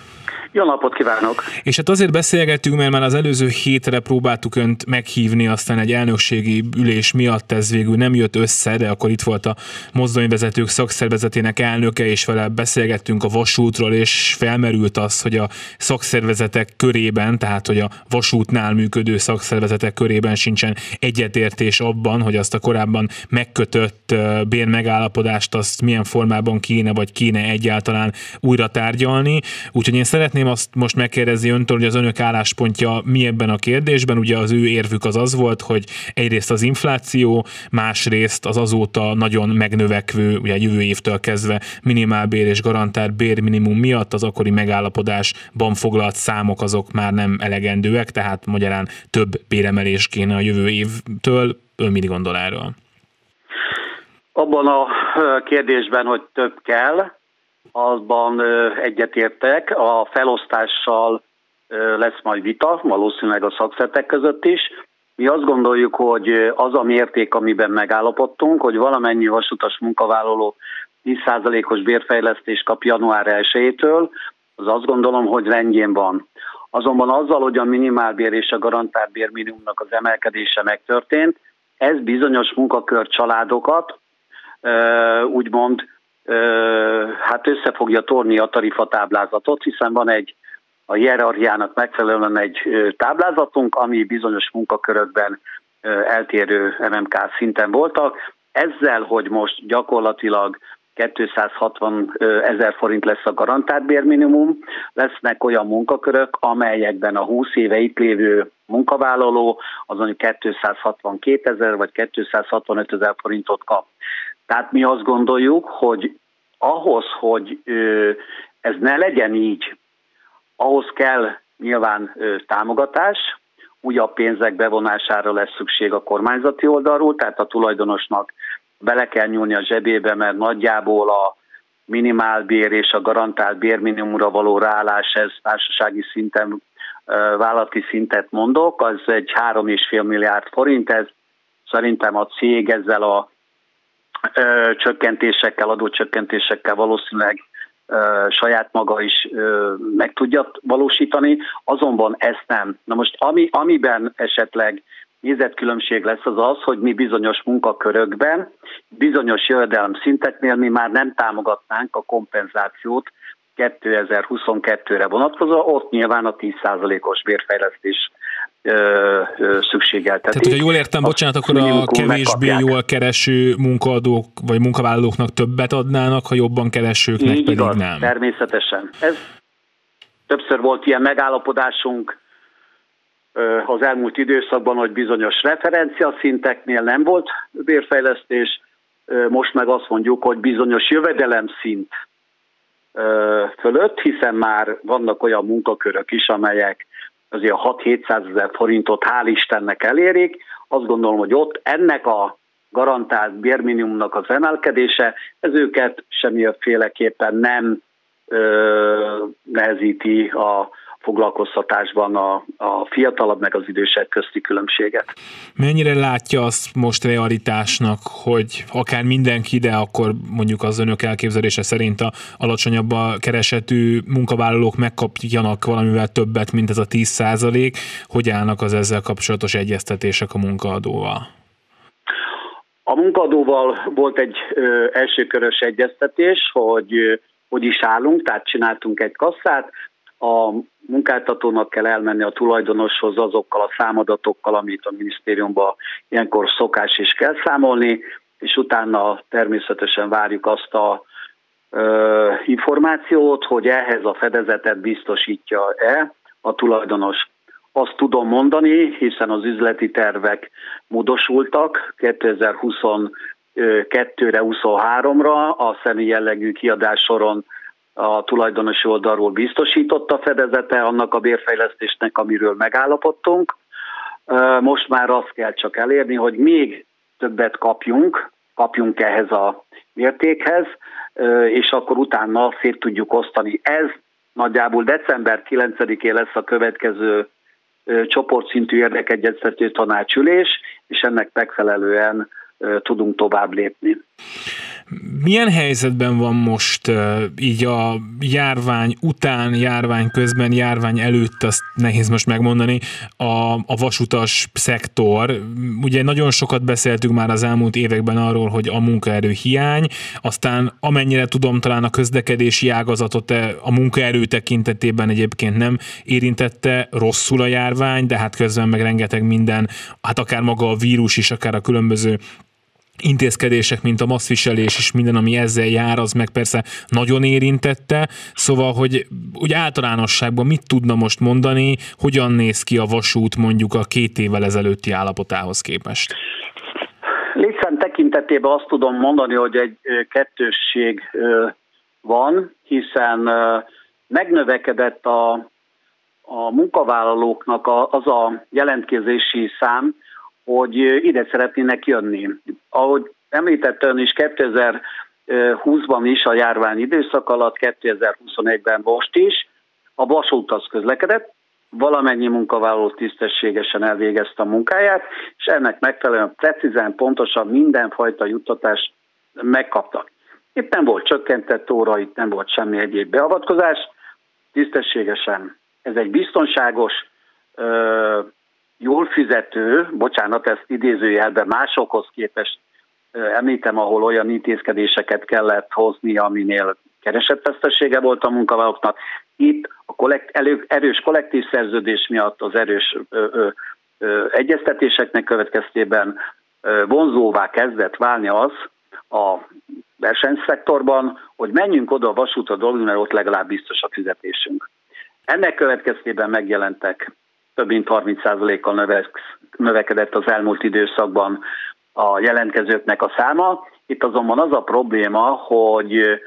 Jó napot kívánok! És hát azért beszélgettünk, mert már az előző hétre próbáltuk önt meghívni, aztán egy elnökségi ülés miatt ez végül nem jött össze, de akkor itt volt a mozdonyvezetők szakszervezetének elnöke, és vele beszélgettünk a vasútról, és felmerült az, hogy a szakszervezetek körében, tehát hogy a vasútnál működő szakszervezetek körében sincsen egyetértés abban, hogy azt a korábban megkötött bérmegállapodást azt milyen formában kéne, vagy kéne egyáltalán újra tárgyalni. Úgyhogy én szeretném szeretném azt most megkérdezni öntől, hogy az önök álláspontja mi ebben a kérdésben. Ugye az ő érvük az az volt, hogy egyrészt az infláció, másrészt az azóta nagyon megnövekvő, ugye jövő évtől kezdve minimálbér és garantált bérminimum miatt az akkori megállapodásban foglalt számok azok már nem elegendőek, tehát magyarán több béremelés kéne a jövő évtől. Ön mit gondol erről? Abban a kérdésben, hogy több kell, azban egyetértek. A felosztással lesz majd vita, valószínűleg a szakszertek között is. Mi azt gondoljuk, hogy az a mérték, amiben megállapodtunk, hogy valamennyi vasutas munkavállaló 10%-os bérfejlesztést kap január 1-től, az azt gondolom, hogy rendjén van. Azonban azzal, hogy a minimálbér és a garantált bérminimumnak az emelkedése megtörtént, ez bizonyos munkakör családokat úgymond hát össze fogja torni a tarifatáblázatot, hiszen van egy a hierarchiának megfelelően egy táblázatunk, ami bizonyos munkakörökben eltérő MMK szinten voltak. Ezzel, hogy most gyakorlatilag 260 ezer forint lesz a garantált bérminimum, lesznek olyan munkakörök, amelyekben a 20 éve itt lévő munkavállaló az mondjuk 262 ezer vagy 265 ezer forintot kap. Tehát mi azt gondoljuk, hogy ahhoz, hogy ez ne legyen így, ahhoz kell nyilván támogatás, újabb pénzek bevonására lesz szükség a kormányzati oldalról, tehát a tulajdonosnak bele kell nyúlni a zsebébe, mert nagyjából a minimálbér és a garantált bérminimumra való ráállás, ez társasági szinten, vállalati szintet mondok, az egy 3,5 milliárd forint, ez szerintem a cég ezzel a csökkentésekkel, adócsökkentésekkel valószínűleg saját maga is meg tudja valósítani, azonban ezt nem. Na most ami, amiben esetleg nézetkülönbség lesz az az, hogy mi bizonyos munkakörökben, bizonyos jövedelem szinteknél mi már nem támogatnánk a kompenzációt 2022-re vonatkozó, ott nyilván a 10%-os bérfejlesztés szükségeltetik. Tehát, hogyha jól értem, bocsánat, akkor a kevésbé jól kereső munkaadók vagy munkavállalóknak többet adnának, ha jobban keresőknek Így pedig igaz, nem. természetesen. Ez többször volt ilyen megállapodásunk, az elmúlt időszakban, hogy bizonyos referencia szinteknél nem volt bérfejlesztés, most meg azt mondjuk, hogy bizonyos jövedelem szint fölött, hiszen már vannak olyan munkakörök is, amelyek azért a 6-700 ezer forintot hál' Istennek elérik. Azt gondolom, hogy ott ennek a garantált bérminimumnak az emelkedése, ez őket semmiféleképpen nem ö, nehezíti a, foglalkoztatásban a, a fiatalabb meg az idősek közti különbséget. Mennyire látja azt most realitásnak, hogy akár mindenki, de akkor mondjuk az önök elképzelése szerint a alacsonyabb a keresetű munkavállalók megkapjanak valamivel többet, mint ez a 10 százalék, hogy állnak az ezzel kapcsolatos egyeztetések a munkaadóval? A munkadóval volt egy ö, elsőkörös egyeztetés, hogy hogy is állunk, tehát csináltunk egy kasszát, a munkáltatónak kell elmenni a tulajdonoshoz azokkal a számadatokkal, amit a minisztériumban ilyenkor szokás is kell számolni, és utána természetesen várjuk azt a ö, információt, hogy ehhez a fedezetet biztosítja-e a tulajdonos. Azt tudom mondani, hiszen az üzleti tervek módosultak 2022-re, 23-ra, a személy jellegű kiadás soron a tulajdonosi oldalról biztosított a fedezete annak a bérfejlesztésnek, amiről megállapodtunk. Most már azt kell csak elérni, hogy még többet kapjunk, kapjunk ehhez a mértékhez, és akkor utána szét tudjuk osztani. Ez nagyjából december 9-én lesz a következő csoportszintű érdekegyeztető tanácsülés, és ennek megfelelően tudunk tovább lépni. Milyen helyzetben van most így a járvány után, járvány közben, járvány előtt, azt nehéz most megmondani, a, a vasutas szektor? Ugye nagyon sokat beszéltünk már az elmúlt években arról, hogy a munkaerő hiány, aztán amennyire tudom, talán a közlekedési ágazatot a munkaerő tekintetében egyébként nem érintette rosszul a járvány, de hát közben meg rengeteg minden, hát akár maga a vírus is, akár a különböző intézkedések, mint a masszviselés és minden, ami ezzel jár, az meg persze nagyon érintette. Szóval, hogy úgy általánosságban mit tudna most mondani, hogyan néz ki a vasút mondjuk a két évvel ezelőtti állapotához képest? Létszám tekintetében azt tudom mondani, hogy egy kettősség van, hiszen megnövekedett a, a munkavállalóknak az a jelentkezési szám, hogy ide szeretnének jönni. Ahogy említette ön is, 2020-ban is a járvány időszak alatt, 2021-ben most is, a vasút az közlekedett, valamennyi munkavállaló tisztességesen elvégezte a munkáját, és ennek megfelelően precízen, pontosan mindenfajta juttatást megkaptak. Itt nem volt csökkentett óra, itt nem volt semmi egyéb beavatkozás, tisztességesen. Ez egy biztonságos, jól fizető, bocsánat, ezt idézőjelben másokhoz képest említem, ahol olyan intézkedéseket kellett hozni, aminél keresetvesztessége volt a munkavállalóknak. Itt a kollekt, elő, erős kollektív szerződés miatt, az erős ö, ö, ö, egyeztetéseknek következtében ö, vonzóvá kezdett válni az a versenyszektorban, hogy menjünk oda a vasútra dolgozni, mert ott legalább biztos a fizetésünk. Ennek következtében megjelentek több mint 30%-kal növekedett az elmúlt időszakban a jelentkezőknek a száma. Itt azonban az a probléma, hogy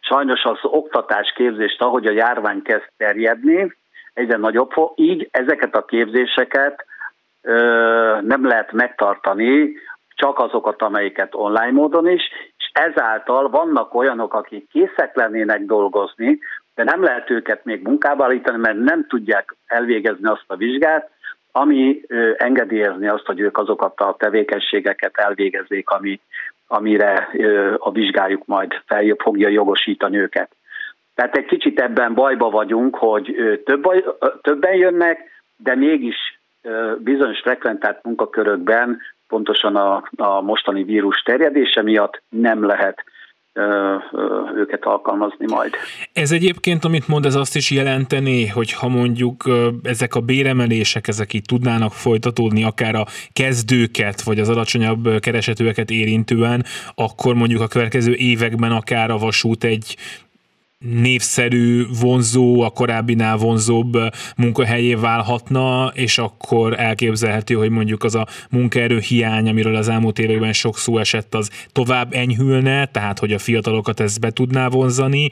sajnos az oktatás képzést, ahogy a járvány kezd terjedni, egyre nagyobb, így ezeket a képzéseket ö, nem lehet megtartani, csak azokat, amelyiket online módon is, és ezáltal vannak olyanok, akik készek lennének dolgozni, de nem lehet őket még munkába állítani, mert nem tudják elvégezni azt a vizsgát, ami engedélyezni azt, hogy ők azokat a tevékenységeket elvégezzék, ami, amire a vizsgájuk majd feljebb fogja jogosítani őket. Tehát egy kicsit ebben bajba vagyunk, hogy több többen jönnek, de mégis bizonyos frekventált munkakörökben pontosan a, a mostani vírus terjedése miatt nem lehet őket alkalmazni majd. Ez egyébként, amit mond, ez azt is jelenteni, hogy ha mondjuk ezek a béremelések, ezek így tudnának folytatódni akár a kezdőket, vagy az alacsonyabb keresetőeket érintően, akkor mondjuk a következő években akár a vasút egy névszerű, vonzó, a korábbinál vonzóbb munkahelyé válhatna, és akkor elképzelhető, hogy mondjuk az a munkaerő hiány, amiről az elmúlt években sok szó esett, az tovább enyhülne, tehát hogy a fiatalokat ez be tudná vonzani,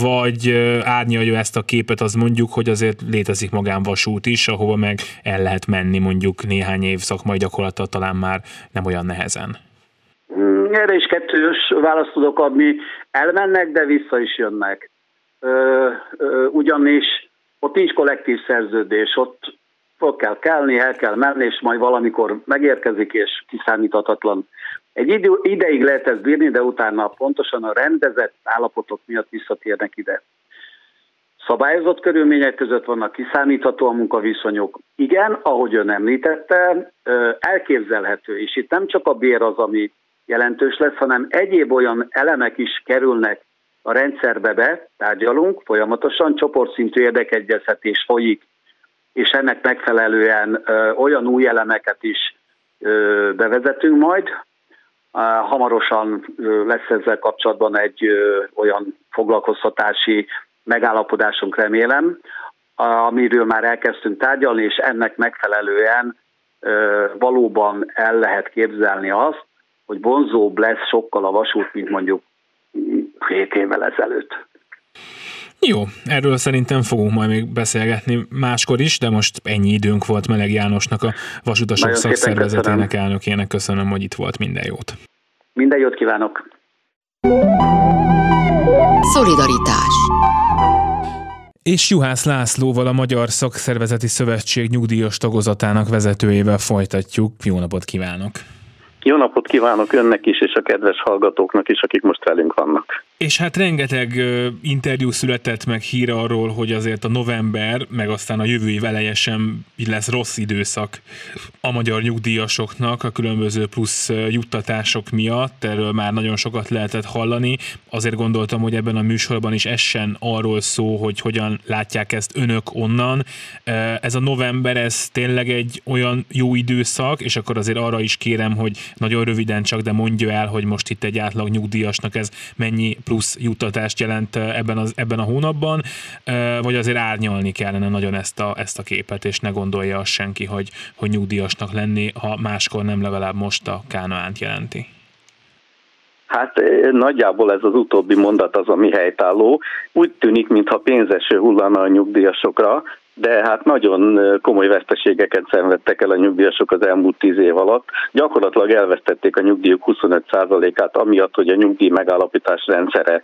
vagy árnyalja ezt a képet, az mondjuk, hogy azért létezik magánvasút is, ahova meg el lehet menni mondjuk néhány év szakmai gyakorlata talán már nem olyan nehezen. Mm, erre is kettős választ tudok adni. Elmennek, de vissza is jönnek. Ugyanis ott nincs kollektív szerződés, ott fel kell kelni, el kell menni, és majd valamikor megérkezik, és kiszámíthatatlan. Egy idő, ideig lehet ezt bírni, de utána pontosan a rendezett állapotok miatt visszatérnek ide. Szabályozott körülmények között vannak kiszámítható a munkaviszonyok. Igen, ahogy ön említette, elképzelhető, és itt nem csak a bér az, ami jelentős lesz, hanem egyéb olyan elemek is kerülnek a rendszerbe be, tárgyalunk folyamatosan, csoportszintű érdekegyeztetés folyik, és ennek megfelelően ö, olyan új elemeket is ö, bevezetünk majd. Ö, hamarosan ö, lesz ezzel kapcsolatban egy ö, olyan foglalkoztatási megállapodásunk remélem, amiről már elkezdtünk tárgyalni, és ennek megfelelően ö, valóban el lehet képzelni azt, hogy vonzóbb lesz sokkal a vasút, mint mondjuk két évvel ezelőtt. Jó, erről szerintem fogunk majd még beszélgetni máskor is, de most ennyi időnk volt Meleg Jánosnak, a Vasutasok Nagyon Szakszervezetének köszönöm. elnökének. Köszönöm, hogy itt volt. Minden jót. Minden jót kívánok. Szolidaritás és Juhász Lászlóval a Magyar Szakszervezeti Szövetség nyugdíjas tagozatának vezetőjével folytatjuk. Jó napot kívánok! Jó napot kívánok önnek is, és a kedves hallgatóknak is, akik most velünk vannak. És hát rengeteg interjú született meg hír arról, hogy azért a november, meg aztán a jövő év eleje sem lesz rossz időszak a magyar nyugdíjasoknak a különböző plusz juttatások miatt. Erről már nagyon sokat lehetett hallani. Azért gondoltam, hogy ebben a műsorban is essen arról szó, hogy hogyan látják ezt önök onnan. Ez a november, ez tényleg egy olyan jó időszak, és akkor azért arra is kérem, hogy nagyon röviden csak, de mondja el, hogy most itt egy átlag nyugdíjasnak ez mennyi plusz juttatást jelent ebben, az, ebben a hónapban, vagy azért árnyalni kellene nagyon ezt a, ezt a képet, és ne gondolja azt senki, hogy, hogy nyugdíjasnak lenni, ha máskor nem legalább most a kánoánt jelenti. Hát nagyjából ez az utóbbi mondat az, ami helytálló. Úgy tűnik, mintha pénzeső hullana a nyugdíjasokra, de hát nagyon komoly veszteségeket szenvedtek el a nyugdíjasok az elmúlt tíz év alatt. Gyakorlatilag elvesztették a nyugdíjuk 25%-át, amiatt, hogy a nyugdíj megállapítás rendszere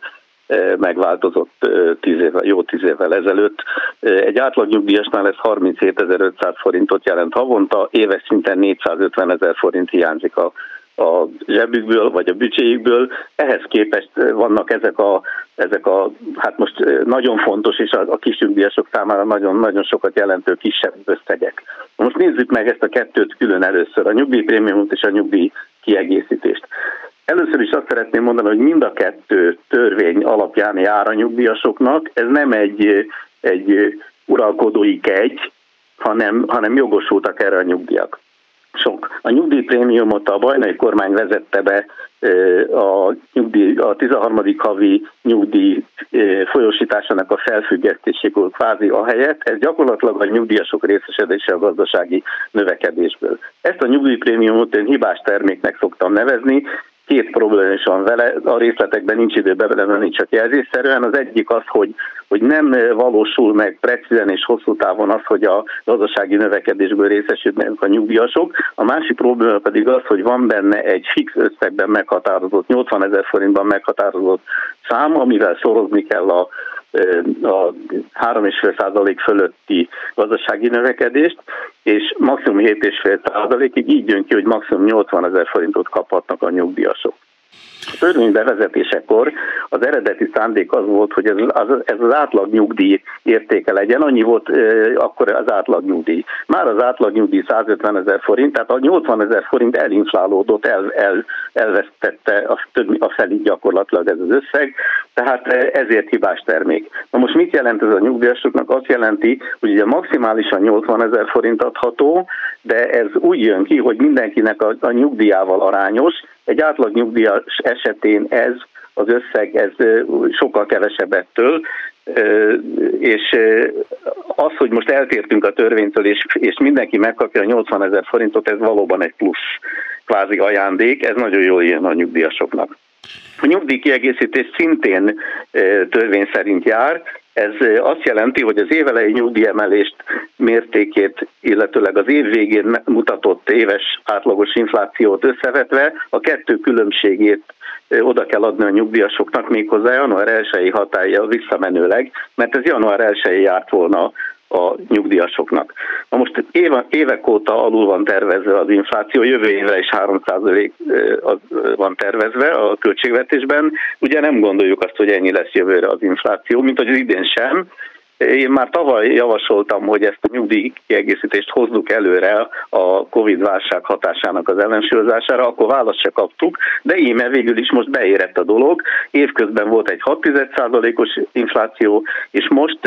megváltozott tíz évvel, jó tíz évvel ezelőtt. Egy átlagnyugdíjasnál ez 37.500 forintot jelent havonta, éves szinten 450 ezer forint hiányzik a a zsebükből, vagy a büdzséjükből. Ehhez képest vannak ezek a, ezek a hát most nagyon fontos, és a, a kisnyugdíjasok számára nagyon-nagyon sokat jelentő kisebb összegek. Most nézzük meg ezt a kettőt külön először, a nyugdíjprémiumot és a nyugdíj kiegészítést. Először is azt szeretném mondani, hogy mind a kettő törvény alapján jár a nyugdíjasoknak. Ez nem egy, egy uralkodói kegy, hanem, hanem jogosultak erre a nyugdíjak sok. A nyugdíjprémiumot a bajnai kormány vezette be a, nyugdíj, a 13. havi nyugdíj folyosításának a felfüggesztésékor kvázi a helyet, ez gyakorlatilag a nyugdíjasok részesedése a gazdasági növekedésből. Ezt a nyugdíjprémiumot én hibás terméknek szoktam nevezni, két probléma is van vele, a részletekben nincs idő belemenni, csak jelzésszerűen. Az egyik az, hogy, hogy nem valósul meg precízen és hosszú távon az, hogy a gazdasági növekedésből részesülnek a nyugdíjasok. A másik probléma pedig az, hogy van benne egy fix összegben meghatározott, 80 ezer forintban meghatározott szám, amivel szorozni kell a, a 3,5% fölötti gazdasági növekedést, és maximum 7,5%-ig így jön ki, hogy maximum 80 ezer forintot kaphatnak a nyugdíjasok. A törvény bevezetésekor az eredeti szándék az volt, hogy ez az, ez az átlag nyugdíj értéke legyen, annyi volt e, akkor az átlag nyugdíj. Már az átlag nyugdíj 150 ezer forint, tehát a 80 ezer forint elinflálódott, el, el, elvesztette a, több, a felé gyakorlatilag ez az összeg, tehát ezért hibás termék. Na most mit jelent ez a nyugdíjasoknak? Azt jelenti, hogy ugye maximálisan 80 ezer forint adható, de ez úgy jön ki, hogy mindenkinek a, a nyugdíjával arányos, egy átlag nyugdíjas esetén ez az összeg ez sokkal kevesebb ettől, és az, hogy most eltértünk a törvénytől, és, és mindenki megkapja a 80 ezer forintot, ez valóban egy plusz kvázi ajándék, ez nagyon jól jön a nyugdíjasoknak. A nyugdíjkiegészítés szintén törvény szerint jár, ez azt jelenti, hogy az évelei nyugdíjemelést mértékét, illetőleg az év végén mutatott éves átlagos inflációt összevetve a kettő különbségét oda kell adni a nyugdíjasoknak méghozzá január 1-i hatája visszamenőleg, mert ez január 1 járt volna a nyugdíjasoknak. Na most éve, évek óta alul van tervezve az infláció, jövő évre is 3% van tervezve a költségvetésben. Ugye nem gondoljuk azt, hogy ennyi lesz jövőre az infláció, mint hogy az idén sem, én már tavaly javasoltam, hogy ezt a nyugdíjkiegészítést hozzuk előre a Covid-válság hatásának az ellensúlyozására, akkor választ se kaptuk, de íme végül is most beérett a dolog. Évközben volt egy 6%-os infláció, és most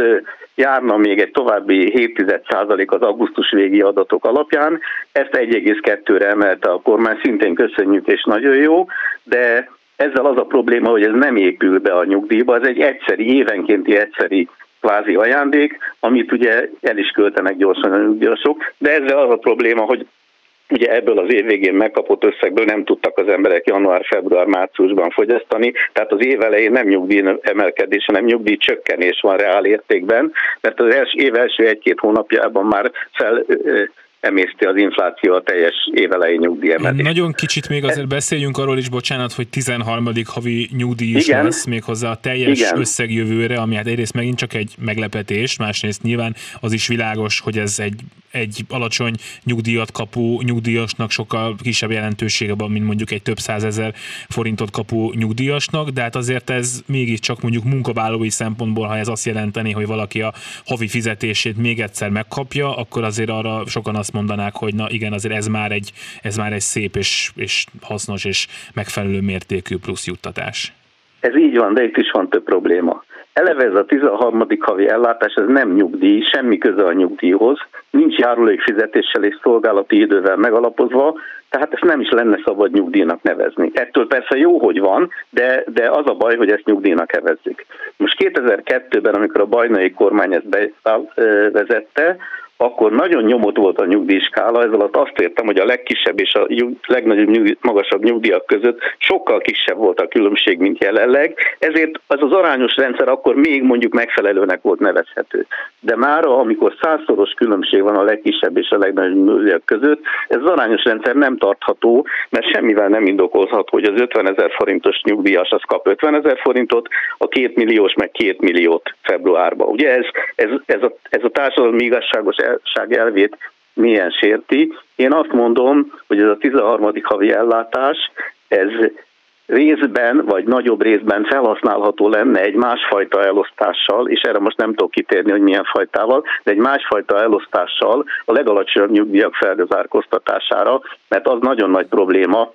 járna még egy további 7% az augusztus végi adatok alapján. Ezt 1,2-re emelte a kormány, szintén köszönjük és nagyon jó, de ezzel az a probléma, hogy ez nem épül be a nyugdíjba, ez egy egyszeri, évenkénti egyszeri kvázi ajándék, amit ugye el is költenek gyorsan a nyugdíjasok, de ezzel az a probléma, hogy ugye ebből az év végén megkapott összegből nem tudtak az emberek január, február, márciusban fogyasztani, tehát az év elején nem nyugdíj emelkedés, hanem nyugdíj csökkenés van reál értékben, mert az első, év első egy-két hónapjában már fel emészti az infláció a teljes évelei nyugdíjemelést. Nagyon kicsit még azért beszéljünk arról is, bocsánat, hogy 13. havi nyugdíj is Igen. lesz méghozzá a teljes Igen. összeg jövőre, ami hát egyrészt megint csak egy meglepetés, másrészt nyilván az is világos, hogy ez egy, egy alacsony nyugdíjat kapó nyugdíjasnak sokkal kisebb jelentősége van, mint mondjuk egy több százezer forintot kapó nyugdíjasnak, de hát azért ez mégiscsak mondjuk munkavállalói szempontból, ha ez azt jelenteni, hogy valaki a havi fizetését még egyszer megkapja, akkor azért arra sokan azt mondanák, hogy na igen, azért ez már egy, ez már egy szép és, és hasznos és megfelelő mértékű plusz juttatás. Ez így van, de itt is van több probléma. Eleve ez a 13. havi ellátás, ez nem nyugdíj, semmi köze a nyugdíjhoz, nincs járulékfizetéssel és szolgálati idővel megalapozva, tehát ezt nem is lenne szabad nyugdíjnak nevezni. Ettől persze jó, hogy van, de, de az a baj, hogy ezt nyugdíjnak nevezzük. Most 2002-ben, amikor a bajnai kormány ezt bevezette, akkor nagyon nyomott volt a nyugdíjskála, ez alatt azt értem, hogy a legkisebb és a legnagyobb, nyugdíj, magasabb nyugdíjak között sokkal kisebb volt a különbség, mint jelenleg, ezért az az arányos rendszer akkor még mondjuk megfelelőnek volt nevezhető. De már amikor százszoros különbség van a legkisebb és a legnagyobb nyugdíjak között, ez az arányos rendszer nem tartható, mert semmivel nem indokolhat, hogy az 50 ezer forintos nyugdíjas az kap 50 ezer forintot, a két milliós meg két milliót februárban. Ugye ez, ez, ez, a, ez a társadalmi igazságos igazság elvét milyen sérti. Én azt mondom, hogy ez a 13. havi ellátás, ez részben, vagy nagyobb részben felhasználható lenne egy másfajta elosztással, és erre most nem tudok kitérni, hogy milyen fajtával, de egy másfajta elosztással a legalacsonyabb nyugdíjak felgazárkoztatására, mert az nagyon nagy probléma,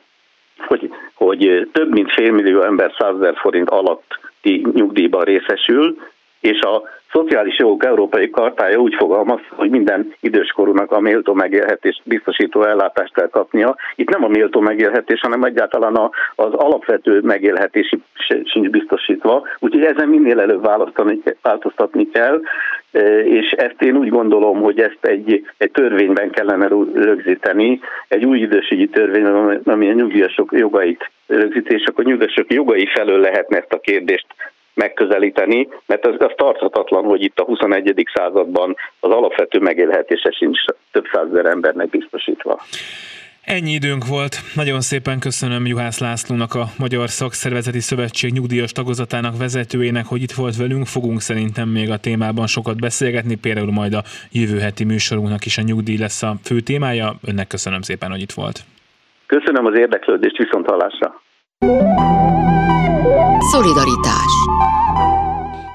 hogy, hogy több mint félmillió ember 100 forint alatti nyugdíjban részesül, és a szociális jogok európai kartája úgy fogalmaz, hogy minden időskorúnak a méltó megélhetés biztosító ellátást kell kapnia. Itt nem a méltó megélhetés, hanem egyáltalán a, az alapvető megélhetési sincs biztosítva. Úgyhogy ezen minél előbb választani, változtatni kell, e, és ezt én úgy gondolom, hogy ezt egy, egy törvényben kellene rögzíteni, egy új idősügyi törvényben, ami a nyugdíjasok jogait rögzítés, és akkor nyugdíjasok jogai felől lehetne ezt a kérdést megközelíteni, mert az, az tarthatatlan, hogy itt a 21. században az alapvető megélhetése sincs több százezer embernek biztosítva. Ennyi időnk volt. Nagyon szépen köszönöm Juhász Lászlónak, a Magyar Szakszervezeti Szövetség nyugdíjas tagozatának vezetőjének, hogy itt volt velünk. Fogunk szerintem még a témában sokat beszélgetni, például majd a jövő heti műsorunknak is a nyugdíj lesz a fő témája. Önnek köszönöm szépen, hogy itt volt. Köszönöm az érdeklődést, viszont hallásra. Szolidaritás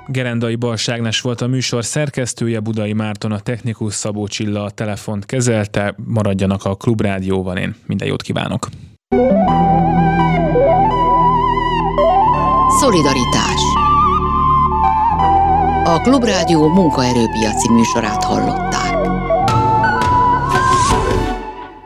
Gerendai Balságnes volt a műsor szerkesztője, Budai Márton a technikus, Szabó Csilla a telefont kezelte. Maradjanak a Klubrádióban, én minden jót kívánok! Szolidaritás A Klubrádió munkaerőpiaci műsorát hallott.